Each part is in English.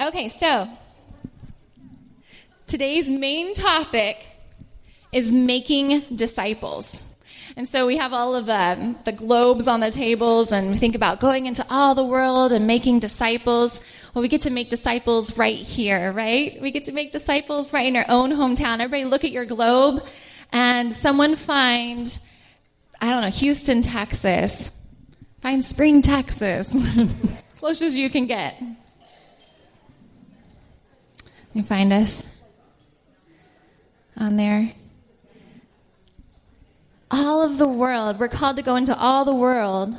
Okay, so today's main topic is making disciples. And so we have all of the, the globes on the tables, and we think about going into all the world and making disciples. Well, we get to make disciples right here, right? We get to make disciples right in our own hometown. Everybody look at your globe, and someone find, I don't know, Houston, Texas. Find Spring, Texas. Close as you can get. Find us on there. All of the world. We're called to go into all the world.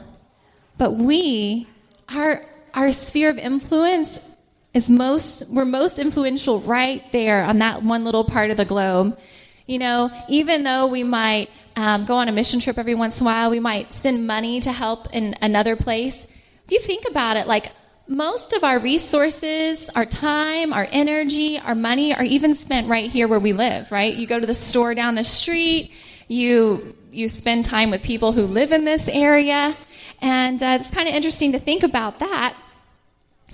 But we, our, our sphere of influence is most, we're most influential right there on that one little part of the globe. You know, even though we might um, go on a mission trip every once in a while, we might send money to help in another place. If you think about it, like most of our resources, our time, our energy, our money are even spent right here where we live, right? You go to the store down the street, you you spend time with people who live in this area, and uh, it's kind of interesting to think about that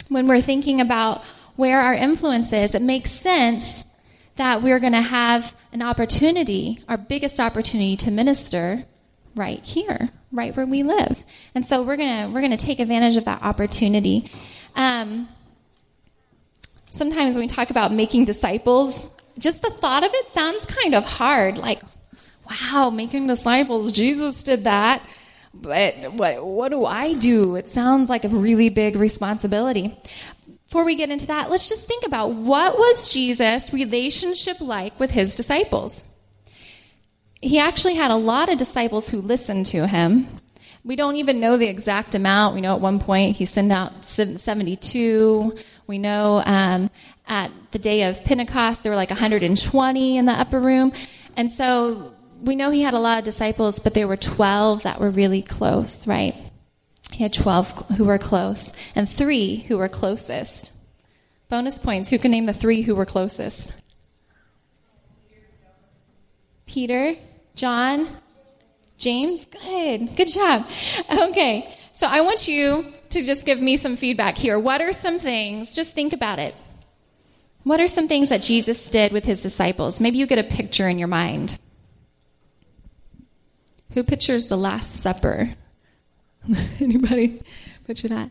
when we're thinking about where our influence is. It makes sense that we're going to have an opportunity, our biggest opportunity to minister right here, right where we live. And so we're gonna we're gonna take advantage of that opportunity. Um, sometimes when we talk about making disciples, just the thought of it sounds kind of hard. Like, wow, making disciples, Jesus did that. But what what do I do? It sounds like a really big responsibility. Before we get into that, let's just think about what was Jesus' relationship like with his disciples he actually had a lot of disciples who listened to him. We don't even know the exact amount. We know at one point he sent out 72. We know um, at the day of Pentecost there were like 120 in the upper room. And so we know he had a lot of disciples, but there were 12 that were really close, right? He had 12 who were close and three who were closest. Bonus points. Who can name the three who were closest? Peter, John, James. Good. Good job. Okay. So I want you to just give me some feedback here. What are some things, just think about it. What are some things that Jesus did with his disciples? Maybe you get a picture in your mind. Who pictures the Last Supper? Anybody picture that?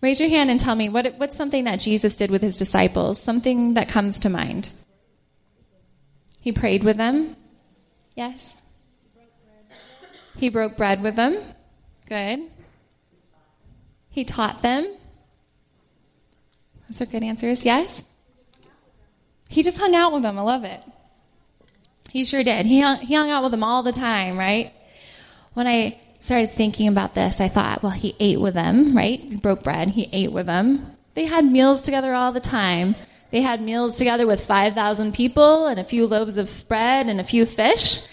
Raise your hand and tell me what, what's something that Jesus did with his disciples? Something that comes to mind. He prayed with them. Yes? He broke bread with them. Good. He taught them. Those are good answers. Yes? He just hung out with them. I love it. He sure did. He hung, he hung out with them all the time, right? When I started thinking about this, I thought, well, he ate with them, right? He broke bread. He ate with them. They had meals together all the time. They had meals together with 5,000 people and a few loaves of bread and a few fish.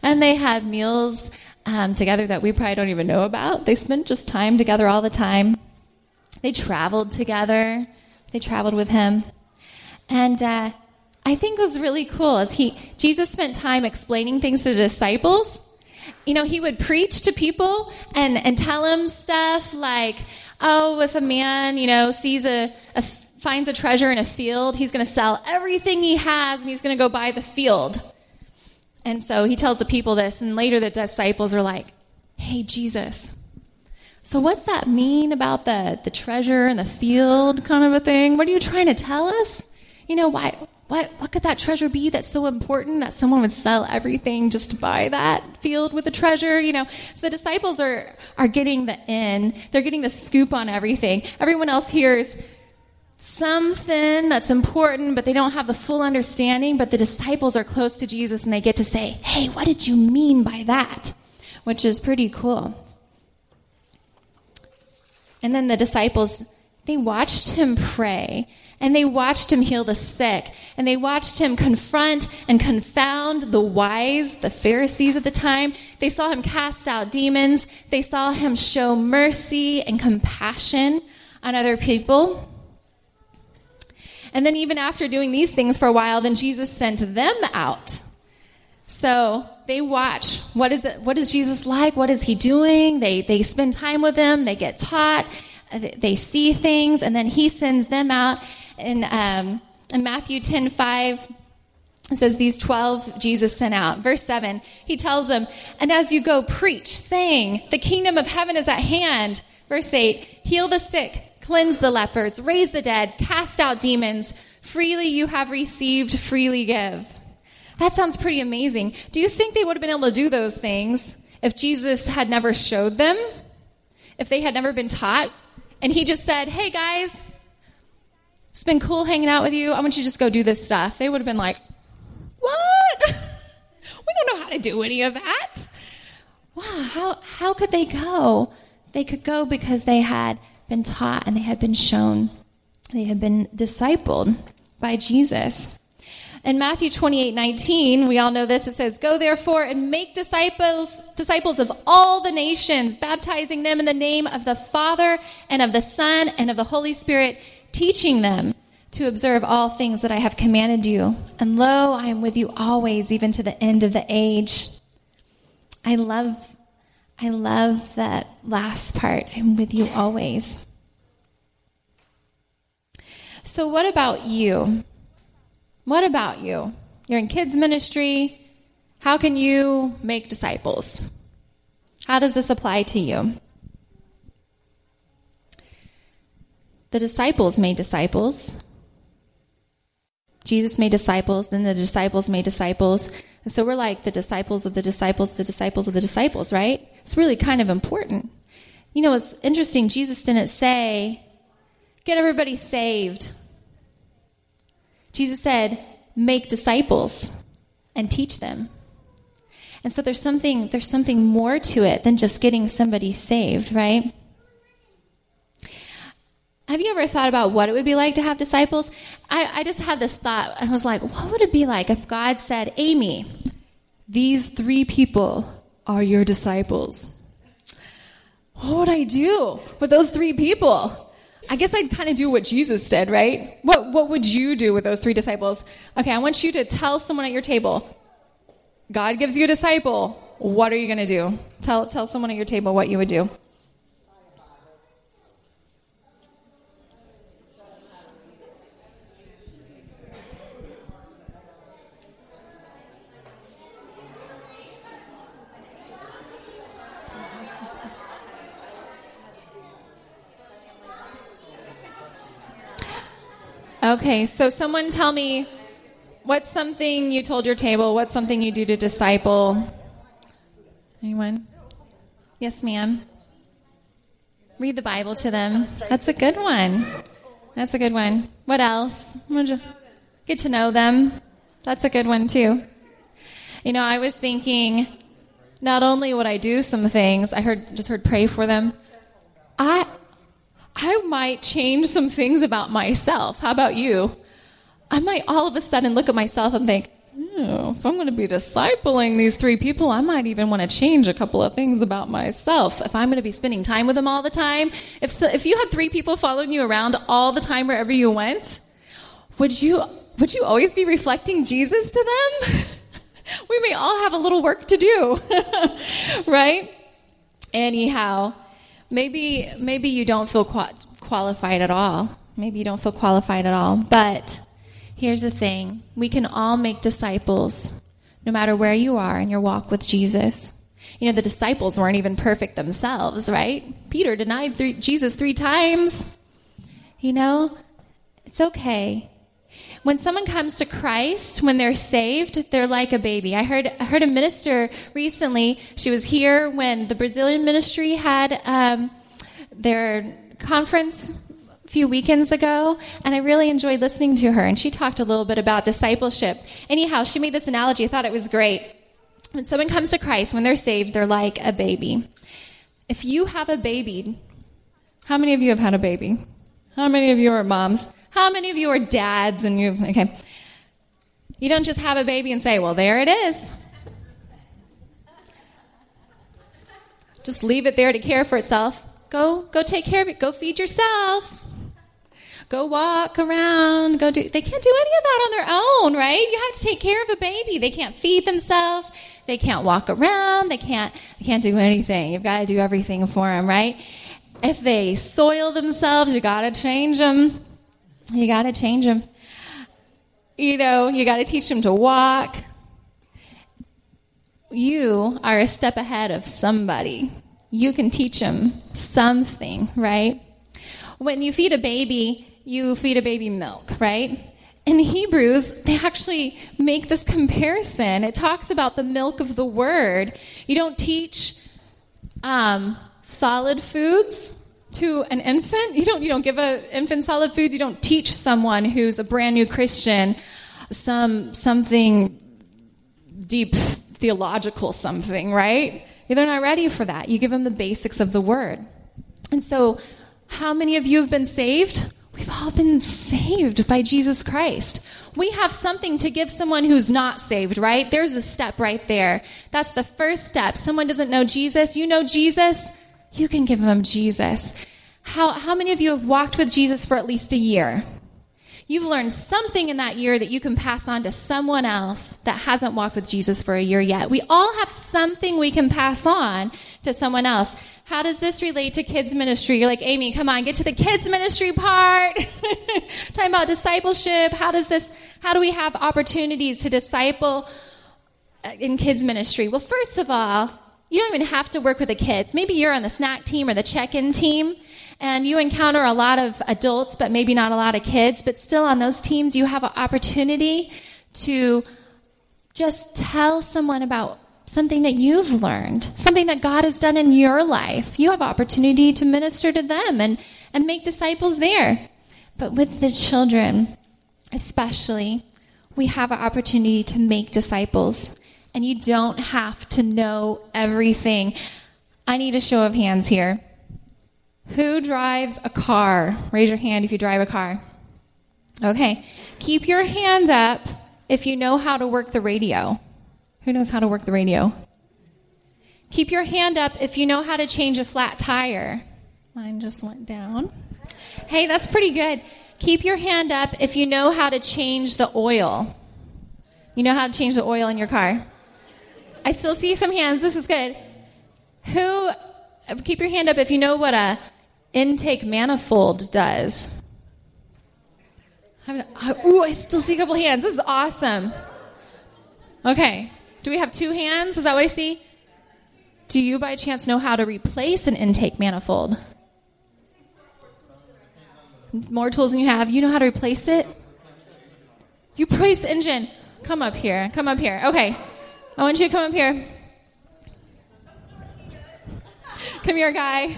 And they had meals um, together that we probably don't even know about. They spent just time together all the time. They traveled together. They traveled with him. And uh, I think was really cool is he Jesus spent time explaining things to the disciples. You know, he would preach to people and, and tell them stuff like, oh, if a man, you know, sees a, a finds a treasure in a field, he's going to sell everything he has and he's going to go buy the field. And so he tells the people this, and later the disciples are like, Hey, Jesus, so what's that mean about the, the treasure and the field kind of a thing? What are you trying to tell us? You know, why, what, what could that treasure be that's so important that someone would sell everything just to buy that field with the treasure? You know, so the disciples are, are getting the in, they're getting the scoop on everything. Everyone else hears, something that's important, but they don't have the full understanding. But the disciples are close to Jesus and they get to say, Hey, what did you mean by that? Which is pretty cool. And then the disciples, they watched him pray and they watched him heal the sick and they watched him confront and confound the wise, the Pharisees at the time. They saw him cast out demons. They saw him show mercy and compassion on other people. And then, even after doing these things for a while, then Jesus sent them out. So they watch what is, it, what is Jesus like? What is he doing? They, they spend time with him, they get taught, they see things, and then he sends them out. in, um, in Matthew 10 5. It says, These 12 Jesus sent out. Verse 7, he tells them, And as you go, preach, saying, The kingdom of heaven is at hand. Verse 8, heal the sick, cleanse the lepers, raise the dead, cast out demons. Freely you have received, freely give. That sounds pretty amazing. Do you think they would have been able to do those things if Jesus had never showed them? If they had never been taught? And he just said, Hey guys, it's been cool hanging out with you. I want you to just go do this stuff. They would have been like, What? We don't know how to do any of that. Wow, how, how could they go? They could go because they had been taught and they had been shown, they had been discipled by Jesus. In Matthew 28 19, we all know this. It says, Go therefore and make disciples, disciples of all the nations, baptizing them in the name of the Father and of the Son and of the Holy Spirit, teaching them to observe all things that I have commanded you. And lo, I am with you always, even to the end of the age. I love, I love that last part. I'm with you always. So, what about you? What about you? You're in kids' ministry. How can you make disciples? How does this apply to you? The disciples made disciples. Jesus made disciples, then the disciples made disciples. And so we're like the disciples of the disciples, the disciples of the disciples, right? It's really kind of important. You know, it's interesting. Jesus didn't say, get everybody saved. Jesus said, make disciples and teach them. And so there's something there's something more to it than just getting somebody saved, right? Have you ever thought about what it would be like to have disciples? I, I just had this thought. I was like, what would it be like if God said, Amy, these three people are your disciples? What would I do with those three people? I guess I'd kind of do what Jesus did, right? What, what would you do with those three disciples? Okay, I want you to tell someone at your table, God gives you a disciple. What are you going to do? Tell, tell someone at your table what you would do. Okay, so someone tell me what's something you told your table? What's something you do to disciple? Anyone? Yes, ma'am. Read the Bible to them. That's a good one. That's a good one. What else? Get to know them. That's a good one, too. You know, I was thinking not only would I do some things, I heard just heard pray for them. I I might change some things about myself. How about you? I might all of a sudden look at myself and think, if I'm going to be discipling these three people, I might even want to change a couple of things about myself. If I'm going to be spending time with them all the time, if if you had three people following you around all the time wherever you went, would you would you always be reflecting Jesus to them? we may all have a little work to do, right? Anyhow, maybe maybe you don't feel qualified at all. Maybe you don't feel qualified at all. But here's the thing: we can all make disciples, no matter where you are in your walk with Jesus. You know, the disciples weren't even perfect themselves, right? Peter denied three, Jesus three times. You know, it's okay when someone comes to Christ, when they're saved, they're like a baby. I heard I heard a minister recently. She was here when the Brazilian ministry had um, their conference a few weekends ago, and I really enjoyed listening to her. And she talked a little bit about discipleship. Anyhow, she made this analogy. I thought it was great. When someone comes to Christ, when they're saved, they're like a baby. If you have a baby, how many of you have had a baby? How many of you are moms? How many of you are dads and you, okay. You don't just have a baby and say, well, there it is. Just leave it there to care for itself. Go, go take care of it. Go feed yourself. Go walk around. Go do, they can't do any of that on their own, right? You have to take care of a baby. They can't feed themselves. They can't walk around. They can't, they can't do anything. You've got to do everything for them, right? If they soil themselves, you got to change them You got to change them. You know, you got to teach them to walk. You are a step ahead of somebody. You can teach them something, right? When you feed a baby, you feed a baby milk, right? In Hebrews, they actually make this comparison. It talks about the milk of the word. You don't teach um, solid foods to an infant. You don't you don't give an infant solid foods. You don't teach someone who's a brand new Christian some something deep theological something, right? They're not ready for that. You give them the basics of the word. And so, how many of you have been saved? We've all been saved by Jesus Christ. We have something to give someone who's not saved, right? There's a step right there. That's the first step. Someone doesn't know Jesus. You know Jesus. You can give them Jesus. How, how many of you have walked with Jesus for at least a year? You've learned something in that year that you can pass on to someone else that hasn't walked with Jesus for a year yet. We all have something we can pass on to someone else. How does this relate to kids ministry? You're like, Amy, come on, get to the kids ministry part. Talking about discipleship. How does this, how do we have opportunities to disciple in kids ministry? Well, first of all, you don't even have to work with the kids. Maybe you're on the snack team or the check-in team and you encounter a lot of adults, but maybe not a lot of kids, but still on those teams, you have an opportunity to just tell someone about something that you've learned, something that God has done in your life. You have opportunity to minister to them and, and make disciples there. But with the children, especially, we have an opportunity to make disciples. And you don't have to know everything. I need a show of hands here. Who drives a car? Raise your hand if you drive a car. Okay. Keep your hand up if you know how to work the radio. Who knows how to work the radio? Keep your hand up if you know how to change a flat tire. Mine just went down. Hey, that's pretty good. Keep your hand up if you know how to change the oil. You know how to change the oil in your car? I still see some hands. This is good. Who, keep your hand up if you know what a intake manifold does. Ooh, I still see a couple hands. This is awesome. Okay. Do we have two hands? Is that what I see? Do you by chance know how to replace an intake manifold? More tools than you have. You know how to replace it? You replace the engine. Come up here. Come up here. Okay. I want you to come up here. Come here, guy.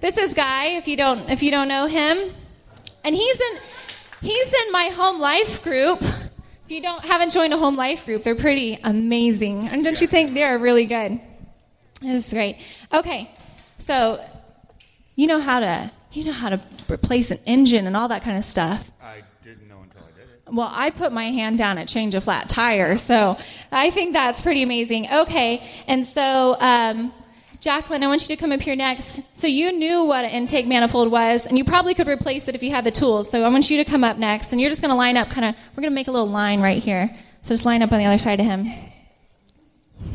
This is Guy, if you don't if you don't know him. And he's in he's in my home life group. If you don't haven't joined a home life group, they're pretty amazing. And don't you think they're really good? This is great. Okay. So you know how to you know how to replace an engine and all that kind of stuff. I didn't know until I did it. Well, I put my hand down at change a flat tire, so I think that's pretty amazing. Okay, and so um, Jacqueline, I want you to come up here next. So you knew what an intake manifold was, and you probably could replace it if you had the tools. So I want you to come up next, and you're just going to line up kind of, we're going to make a little line right here. So just line up on the other side of him.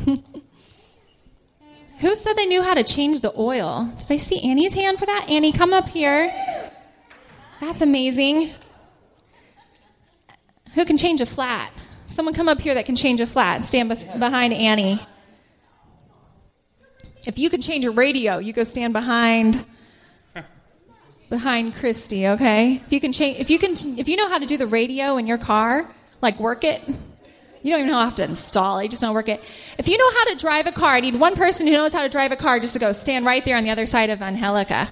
Who said they knew how to change the oil? Did I see Annie's hand for that? Annie, come up here. That's amazing. Who can change a flat? Someone come up here that can change a flat. Stand behind Annie. If you could change a radio, you go stand behind behind Christy, okay? If you can change if you can if you know how to do the radio in your car, like work it. You don't even know how to install it, you just know work it. If you know how to drive a car, I need one person who knows how to drive a car just to go stand right there on the other side of Angelica.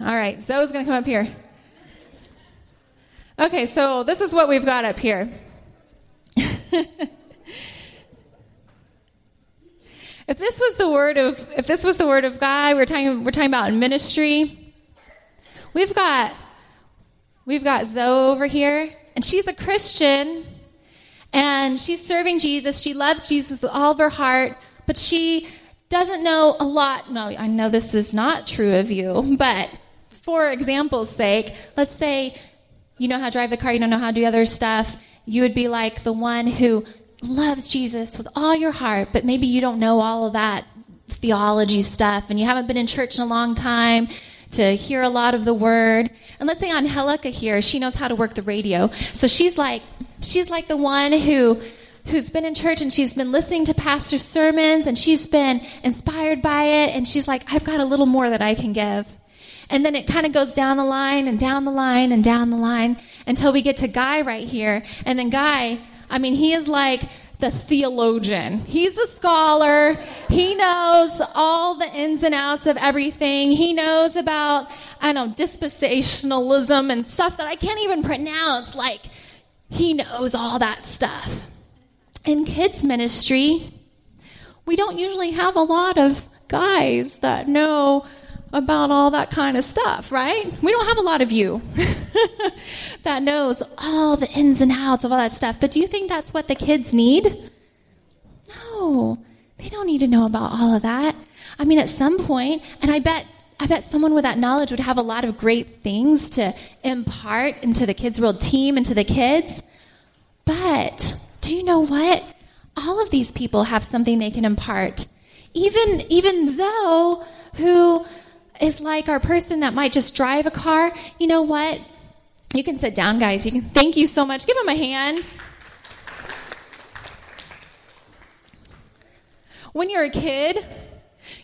All right, Zoe's to come up here. Okay, so this is what we've got up here. If this was the word of if this was the word of God, we're talking we're talking about ministry. We've got we've got Zoe over here, and she's a Christian, and she's serving Jesus. She loves Jesus with all of her heart, but she doesn't know a lot. No, I know this is not true of you, but for example's sake, let's say you know how to drive the car, you don't know how to do other stuff. You would be like the one who loves Jesus with all your heart, but maybe you don't know all of that theology stuff and you haven't been in church in a long time, to hear a lot of the word. And let's say Angelica here, she knows how to work the radio. So she's like, she's like the one who who's been in church and she's been listening to pastor's sermons and she's been inspired by it and she's like, I've got a little more that I can give. And then it kind of goes down the line and down the line and down the line until we get to Guy right here. And then Guy, I mean, he is like the theologian. He's the scholar. He knows all the ins and outs of everything. He knows about, I don't know, dispensationalism and stuff that I can't even pronounce. Like, he knows all that stuff. In kids' ministry, we don't usually have a lot of guys that know about all that kind of stuff, right? We don't have a lot of you that knows all the ins and outs of all that stuff. But do you think that's what the kids need? No, they don't need to know about all of that. I mean, at some point, and I bet I bet someone with that knowledge would have a lot of great things to impart into the Kids World team, and into the kids. But do you know what? All of these people have something they can impart. Even even Zoe, who is like our person that might just drive a car. You know what? You can sit down, guys. You can thank you so much. Give them a hand. When you're a kid,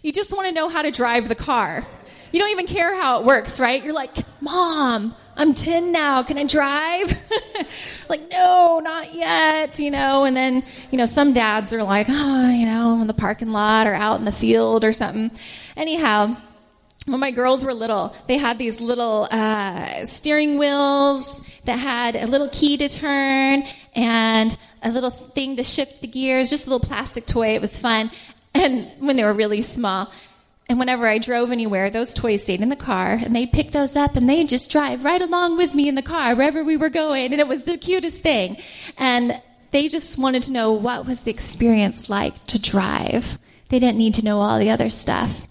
you just want to know how to drive the car. You don't even care how it works, right? You're like, Mom, I'm 10 now. Can I drive? like, no, not yet, you know. And then, you know, some dads are like, oh, you know, I'm in the parking lot or out in the field or something. Anyhow, when my girls were little, they had these little uh, steering wheels that had a little key to turn and a little thing to shift the gears, just a little plastic toy. It was fun. And when they were really small, and whenever I drove anywhere, those toys stayed in the car, and they'd pick those up and they'd just drive right along with me in the car wherever we were going. And it was the cutest thing. And they just wanted to know what was the experience like to drive. They didn't need to know all the other stuff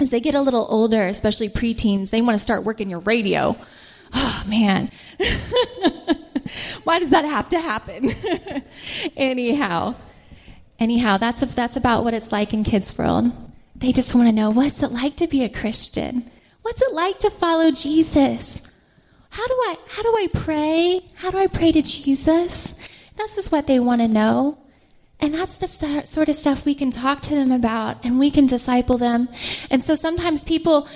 as they get a little older, especially preteens, they want to start working your radio. Oh, man. Why does that have to happen? anyhow, anyhow, that's, that's about what it's like in Kids World. They just want to know what's it like to be a Christian? What's it like to follow Jesus? How do I, how do I pray? How do I pray to Jesus? That's just what they want to know. And that's the sort of stuff we can talk to them about and we can disciple them. And so sometimes people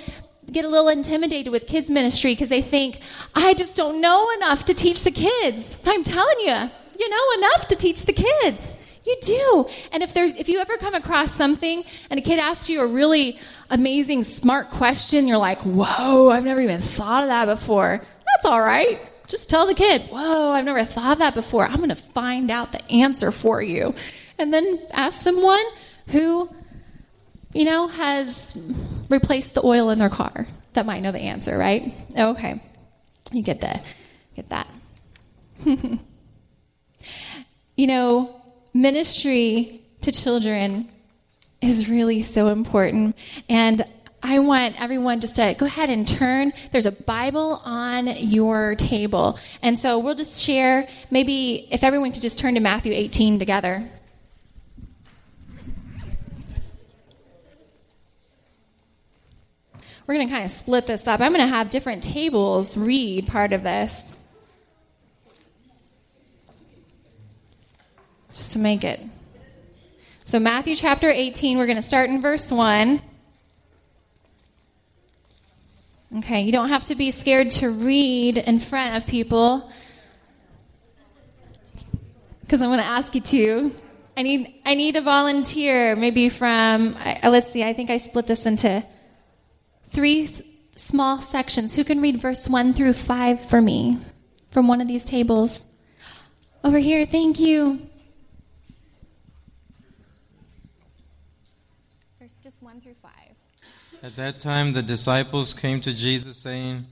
get a little intimidated with kids ministry because they think, I just don't know enough to teach the kids. But I'm telling you, you know enough to teach the kids. You do. And if there's if you ever come across something and a kid asks you a really amazing smart question, you're like, "Whoa, I've never even thought of that before." That's all right. Just tell the kid, "Whoa, I've never thought of that before. I'm going to find out the answer for you." and then ask someone who, you know, has replaced the oil in their car that might know the answer, right? Okay. You get the get that. you know, ministry to children is really so important and I want everyone just to go ahead and turn. There's a Bible on your table. And so we'll just share, maybe if everyone could just turn to Matthew 18 together. we're going to kind of split this up. I'm going to have different tables read part of this. Just to make it. So, Matthew chapter 18, we're going to start in verse 1. Okay, you don't have to be scared to read in front of people because I'm going to ask you to. I need I need a volunteer, maybe from uh, let's see. I think I split this into three th- small sections. Who can read verse 1 through 5 for me from one of these tables? Over here, thank you. Verse just 1 through 5. At that time, the disciples came to Jesus, saying,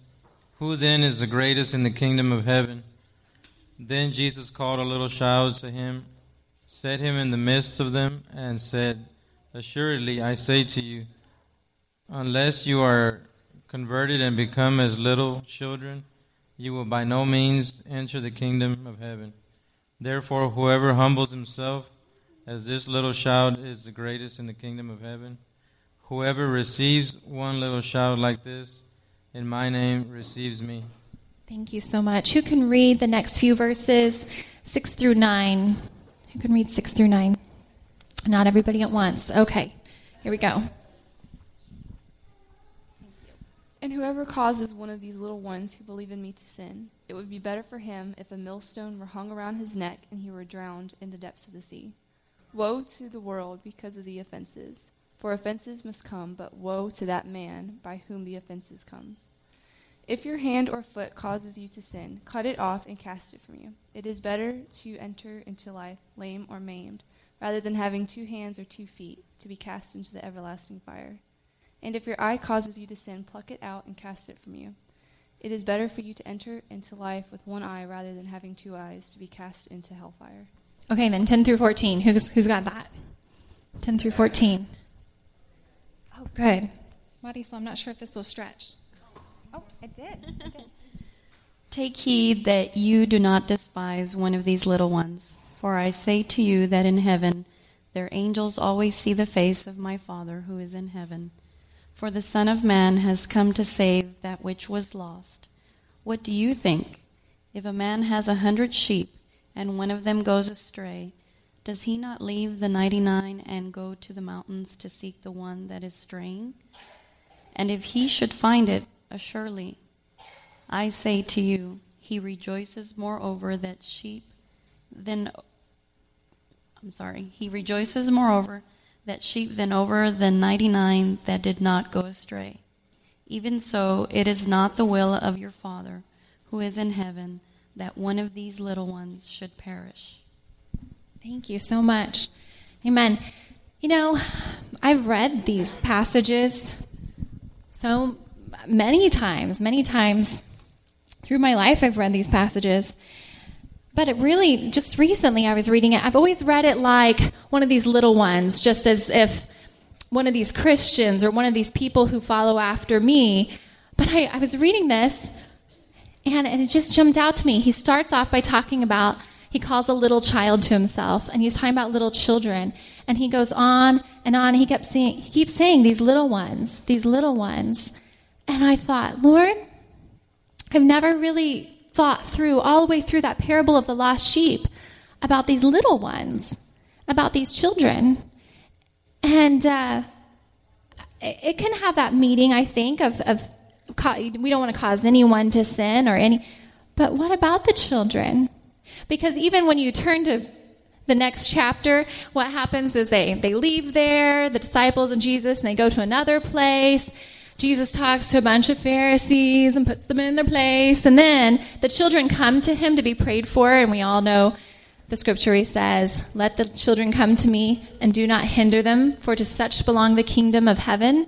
Who then is the greatest in the kingdom of heaven? Then Jesus called a little child to him, set him in the midst of them, and said, Assuredly, I say to you, Unless you are converted and become as little children, you will by no means enter the kingdom of heaven. Therefore, whoever humbles himself as this little child is the greatest in the kingdom of heaven. Whoever receives one little child like this in my name receives me. Thank you so much. Who can read the next few verses, 6 through 9? Who can read 6 through 9? Not everybody at once. Okay, here we go. And whoever causes one of these little ones who believe in me to sin, it would be better for him if a millstone were hung around his neck and he were drowned in the depths of the sea. Woe to the world because of the offenses, for offenses must come, but woe to that man by whom the offenses comes. If your hand or foot causes you to sin, cut it off and cast it from you. It is better to enter into life lame or maimed, rather than having two hands or two feet to be cast into the everlasting fire. And if your eye causes you to sin, pluck it out and cast it from you. It is better for you to enter into life with one eye rather than having two eyes to be cast into hellfire. Okay, then 10 through 14. Who's, who's got that? 10 through 14. Oh, good. Marisol, I'm not sure if this will stretch. Oh, it did. It did. Take heed that you do not despise one of these little ones. For I say to you that in heaven their angels always see the face of my Father who is in heaven. For the Son of Man has come to save that which was lost. What do you think? If a man has a hundred sheep, and one of them goes astray, does he not leave the ninety nine and go to the mountains to seek the one that is straying? And if he should find it, assuredly, I say to you, he rejoices more over that sheep than I'm sorry, he rejoices moreover that sheep than over the 99 that did not go astray. Even so, it is not the will of your Father who is in heaven that one of these little ones should perish. Thank you so much. Amen. You know, I've read these passages so many times, many times through my life, I've read these passages. But it really, just recently I was reading it. I've always read it like one of these little ones, just as if one of these Christians or one of these people who follow after me. But I, I was reading this and, and it just jumped out to me. He starts off by talking about, he calls a little child to himself and he's talking about little children. And he goes on and on. He kept saying, he keeps saying these little ones, these little ones. And I thought, Lord, I've never really thought through all the way through that parable of the lost sheep about these little ones, about these children. And uh, it can have that meaning, I think, of, of we don't want to cause anyone to sin or any. But what about the children? Because even when you turn to the next chapter, what happens is they, they leave there, the disciples and Jesus, and they go to another place Jesus talks to a bunch of Pharisees and puts them in their place. And then the children come to him to be prayed for. And we all know the scripture he says, Let the children come to me and do not hinder them, for to such belong the kingdom of heaven.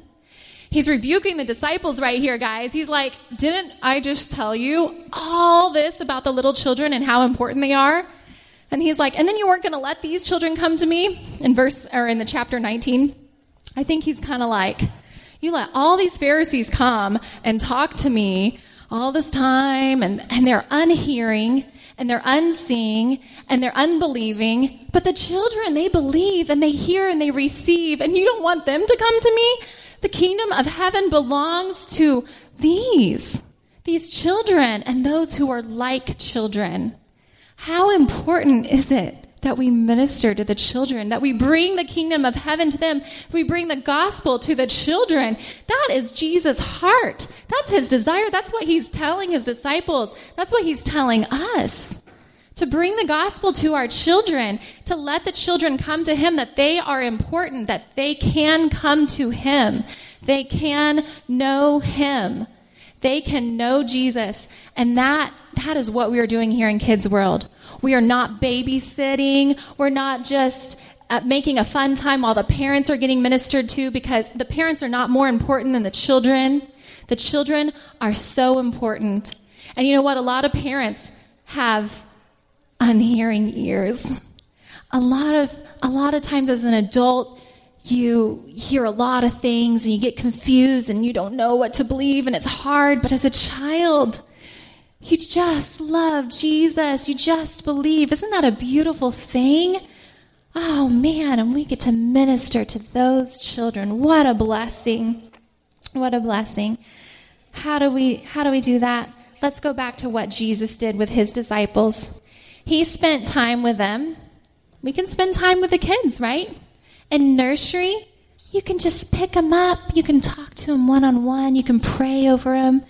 He's rebuking the disciples right here, guys. He's like, Didn't I just tell you all this about the little children and how important they are? And he's like, And then you weren't going to let these children come to me? In verse, or in the chapter 19. I think he's kind of like, you let all these Pharisees come and talk to me all this time, and, and they're unhearing, and they're unseeing, and they're unbelieving. But the children, they believe, and they hear, and they receive, and you don't want them to come to me? The kingdom of heaven belongs to these, these children, and those who are like children. How important is it that we minister to the children, that we bring the kingdom of heaven to them, we bring the gospel to the children. That is Jesus' heart. That's his desire. That's what he's telling his disciples. That's what he's telling us. To bring the gospel to our children, to let the children come to him, that they are important, that they can come to him. They can know him. They can know Jesus. And that, that is what we are doing here in Kids World. We are not babysitting. We're not just uh, making a fun time while the parents are getting ministered to because the parents are not more important than the children. The children are so important. And you know what? A lot of parents have unhearing ears. A lot of, a lot of times as an adult, you hear a lot of things and you get confused and you don't know what to believe and it's hard. But as a child, you just love Jesus. You just believe. Isn't that a beautiful thing? Oh man, and we get to minister to those children. What a blessing. What a blessing. How do we how do we do that? Let's go back to what Jesus did with his disciples. He spent time with them. We can spend time with the kids, right? In nursery, you can just pick them up. You can talk to them one on one. You can pray over them.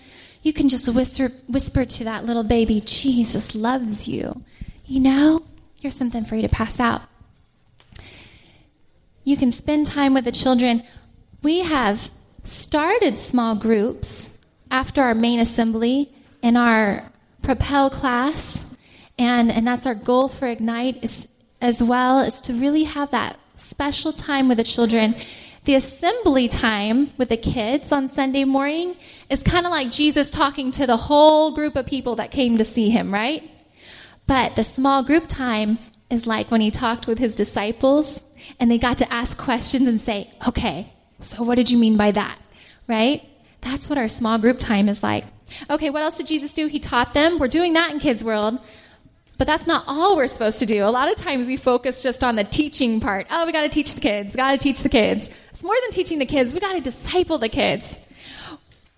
You can just whisper, whisper to that little baby, Jesus loves you. You know, here's something for you to pass out. You can spend time with the children. We have started small groups after our main assembly in our Propel class, and, and that's our goal for Ignite is, as well, is to really have that special time with the children. The assembly time with the kids on Sunday morning is kind of like Jesus talking to the whole group of people that came to see him, right? But the small group time is like when he talked with his disciples and they got to ask questions and say, okay, so what did you mean by that? Right? That's what our small group time is like. Okay, what else did Jesus do? He taught them. We're doing that in Kids World. But that's not all we're supposed to do. A lot of times we focus just on the teaching part. Oh, we got to teach the kids. Got to teach the kids. It's more than teaching the kids. We got to disciple the kids.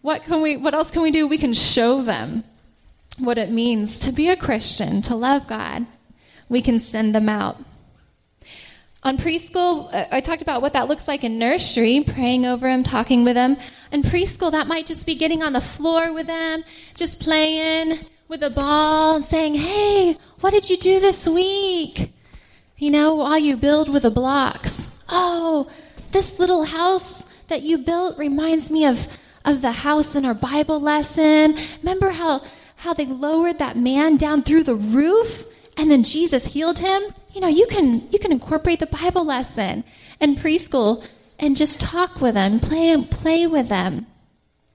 What can we what else can we do? We can show them what it means to be a Christian, to love God. We can send them out. On preschool, uh, I talked about what that looks like in nursery, praying over them, talking with them. In preschool, that might just be getting on the floor with them, just playing with a ball and saying, Hey, what did you do this week? You know, while you build with the blocks. Oh, this little house that you built reminds me of, of the house in our Bible lesson. Remember how, how they lowered that man down through the roof and then Jesus healed him? you know, you can you can incorporate the Bible lesson in preschool and just talk with them, play play with them.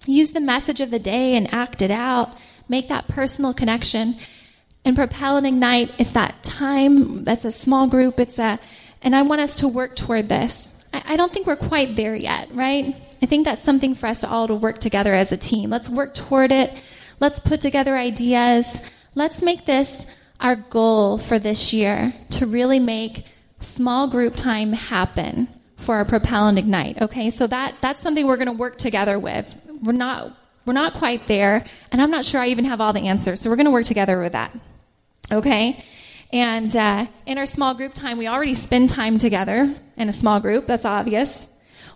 Use the message of the day and act it out. Make that personal connection. And Propel and Ignite, it's that time, that's a small group, it's a and I want us to work toward this. I, I don't think we're quite there yet, right? I think that's something for us to all to work together as a team. Let's work toward it. Let's put together ideas. Let's make this our goal for this year to really make small group time happen for our Propel and Ignite. Okay, so that that's something we're going to work together with. We're not we're not quite there, and I'm not sure I even have all the answers. So we're going to work together with that. Okay, and uh, in our small group time, we already spend time together in a small group. That's obvious.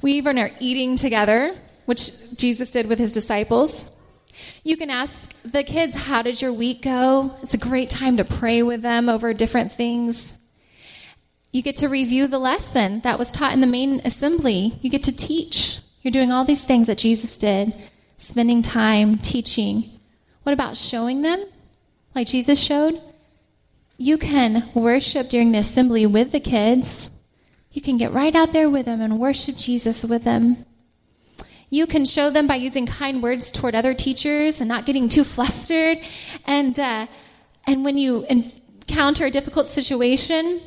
We even are eating together, which Jesus did with his disciples. You can ask the kids, How did your week go? It's a great time to pray with them over different things. You get to review the lesson that was taught in the main assembly. You get to teach. You're doing all these things that Jesus did, spending time teaching. What about showing them, like Jesus showed? You can worship during the assembly with the kids. You can get right out there with them and worship Jesus with them. You can show them by using kind words toward other teachers and not getting too flustered. And, uh, and when you encounter a difficult situation,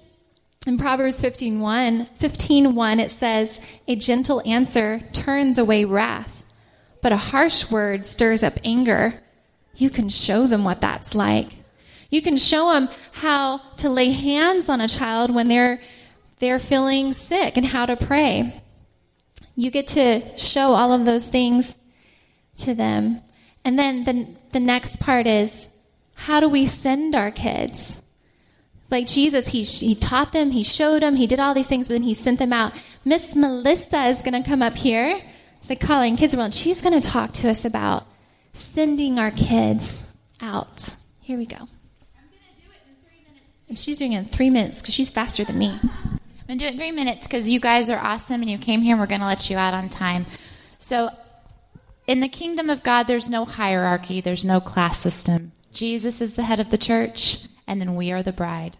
in Proverbs 15:1, 15:1 it says, "A gentle answer turns away wrath, but a harsh word stirs up anger." You can show them what that's like. You can show them how to lay hands on a child when they're they're feeling sick and how to pray. You get to show all of those things to them. And then the, the next part is how do we send our kids? Like Jesus, he, he taught them, he showed them, he did all these things, but then he sent them out. Miss Melissa is going to come up here. It's like calling Kids World. She's going to talk to us about sending our kids out. Here we go. I'm going to do it in three minutes. And she's doing it in three minutes because she's faster than me. I'm going to do it in three minutes because you guys are awesome and you came here and we're going to let you out on time. So, in the kingdom of God, there's no hierarchy, there's no class system. Jesus is the head of the church, and then we are the bride.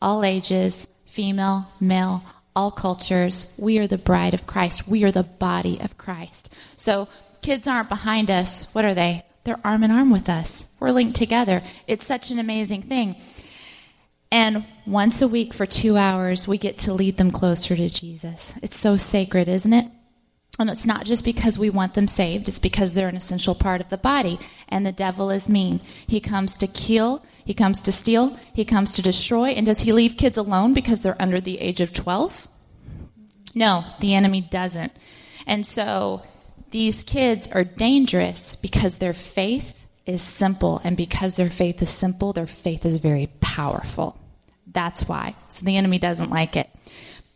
All ages, female, male, all cultures, we are the bride of Christ. We are the body of Christ. So, kids aren't behind us. What are they? They're arm in arm with us. We're linked together. It's such an amazing thing. And once a week for two hours, we get to lead them closer to Jesus. It's so sacred, isn't it? And it's not just because we want them saved, it's because they're an essential part of the body. And the devil is mean. He comes to kill, he comes to steal, he comes to destroy. And does he leave kids alone because they're under the age of 12? No, the enemy doesn't. And so these kids are dangerous because their faith is simple, and because their faith is simple, their faith is very powerful. That's why. So the enemy doesn't like it.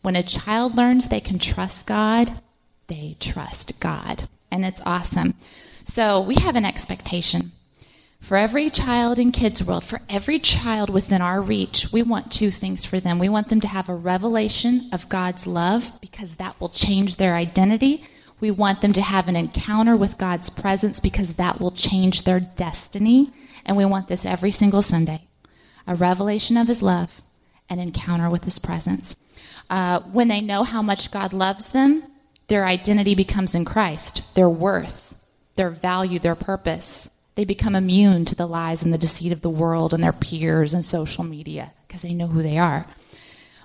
When a child learns they can trust God, they trust God. And it's awesome. So we have an expectation. For every child in Kids World, for every child within our reach, we want two things for them. We want them to have a revelation of God's love because that will change their identity. We want them to have an encounter with God's presence because that will change their destiny. And we want this every single Sunday a revelation of His love, an encounter with His presence. Uh, when they know how much God loves them, their identity becomes in Christ, their worth, their value, their purpose. They become immune to the lies and the deceit of the world and their peers and social media because they know who they are.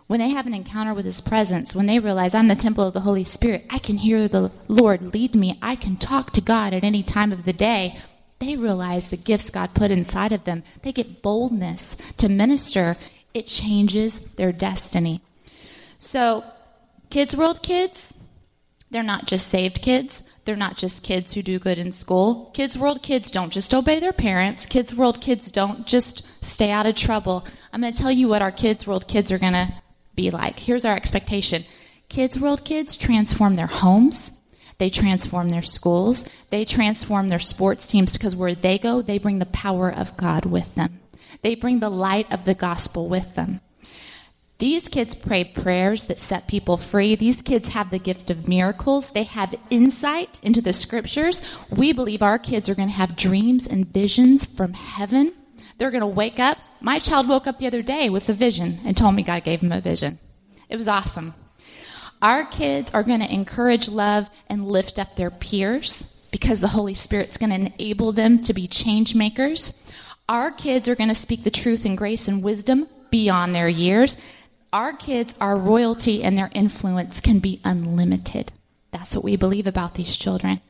When they have an encounter with His presence, when they realize I'm the temple of the Holy Spirit, I can hear the Lord lead me, I can talk to God at any time of the day, they realize the gifts God put inside of them. They get boldness to minister. It changes their destiny. So, Kids World kids, they're not just saved kids. They're not just kids who do good in school. Kids World kids don't just obey their parents. Kids World kids don't just stay out of trouble. I'm going to tell you what our Kids World kids are going to be like. Here's our expectation Kids World kids transform their homes, they transform their schools, they transform their sports teams because where they go, they bring the power of God with them. They bring the light of the gospel with them. These kids pray prayers that set people free. These kids have the gift of miracles. They have insight into the scriptures. We believe our kids are going to have dreams and visions from heaven. They're going to wake up. My child woke up the other day with a vision and told me God gave him a vision. It was awesome. Our kids are going to encourage love and lift up their peers because the Holy Spirit's going to enable them to be change makers. Our kids are going to speak the truth and grace and wisdom beyond their years our kids, our royalty, and their influence can be unlimited. That's what we believe about these children.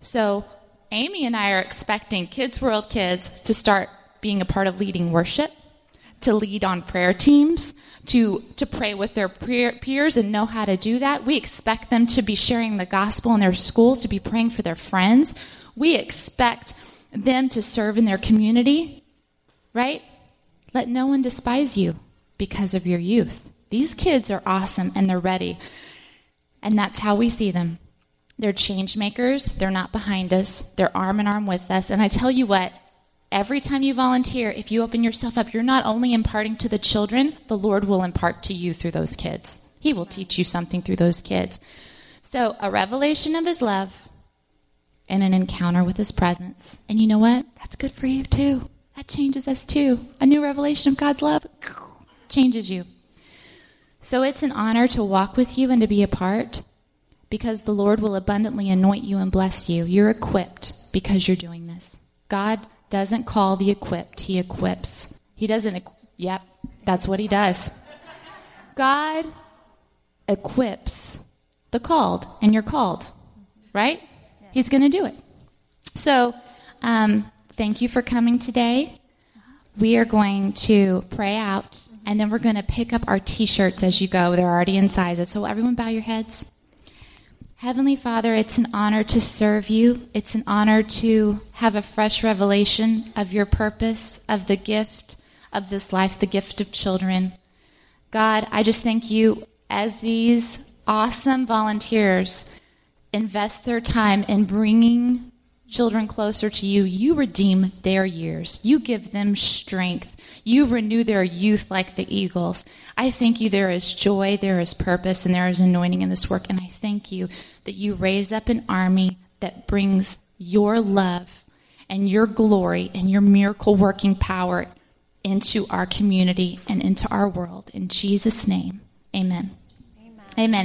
So, Amy and I are expecting Kids World Kids to start being a part of leading worship, to lead on prayer teams, to, to pray with their peers and know how to do that. We expect them to be sharing the gospel in their schools, to be praying for their friends. We expect them to serve in their community, right? Let no one despise you because of your youth. These kids are awesome and they're ready. And that's how we see them. They're change makers. They're not behind us. They're arm in arm with us. And I tell you what, every time you volunteer, if you open yourself up, you're not only imparting to the children, the Lord will impart to you through those kids. He will teach you something through those kids. So, a revelation of His love and an encounter with His presence. And you know what? That's good for you too. That changes us too. A new revelation of God's love changes you. So it's an honor to walk with you and to be a part because the Lord will abundantly anoint you and bless you. You're equipped because you're doing this. God doesn't call the equipped, He equips. He doesn't, equ- yep, that's what He does. God equips the called, and you're called, right? He's going to do it. So, um, thank you for coming today. We are going to pray out and then we're going to pick up our t shirts as you go. They're already in sizes. So, everyone, bow your heads. Heavenly Father, it's an honor to serve you. It's an honor to have a fresh revelation of your purpose, of the gift of this life, the gift of children. God, I just thank you as these awesome volunteers invest their time in bringing children closer to you. You redeem their years, you give them strength. You renew their youth like the eagles. I thank you there is joy, there is purpose, and there is anointing in this work. And I thank you that you raise up an army that brings your love and your glory and your miracle working power into our community and into our world. In Jesus' name, amen. Amen. amen.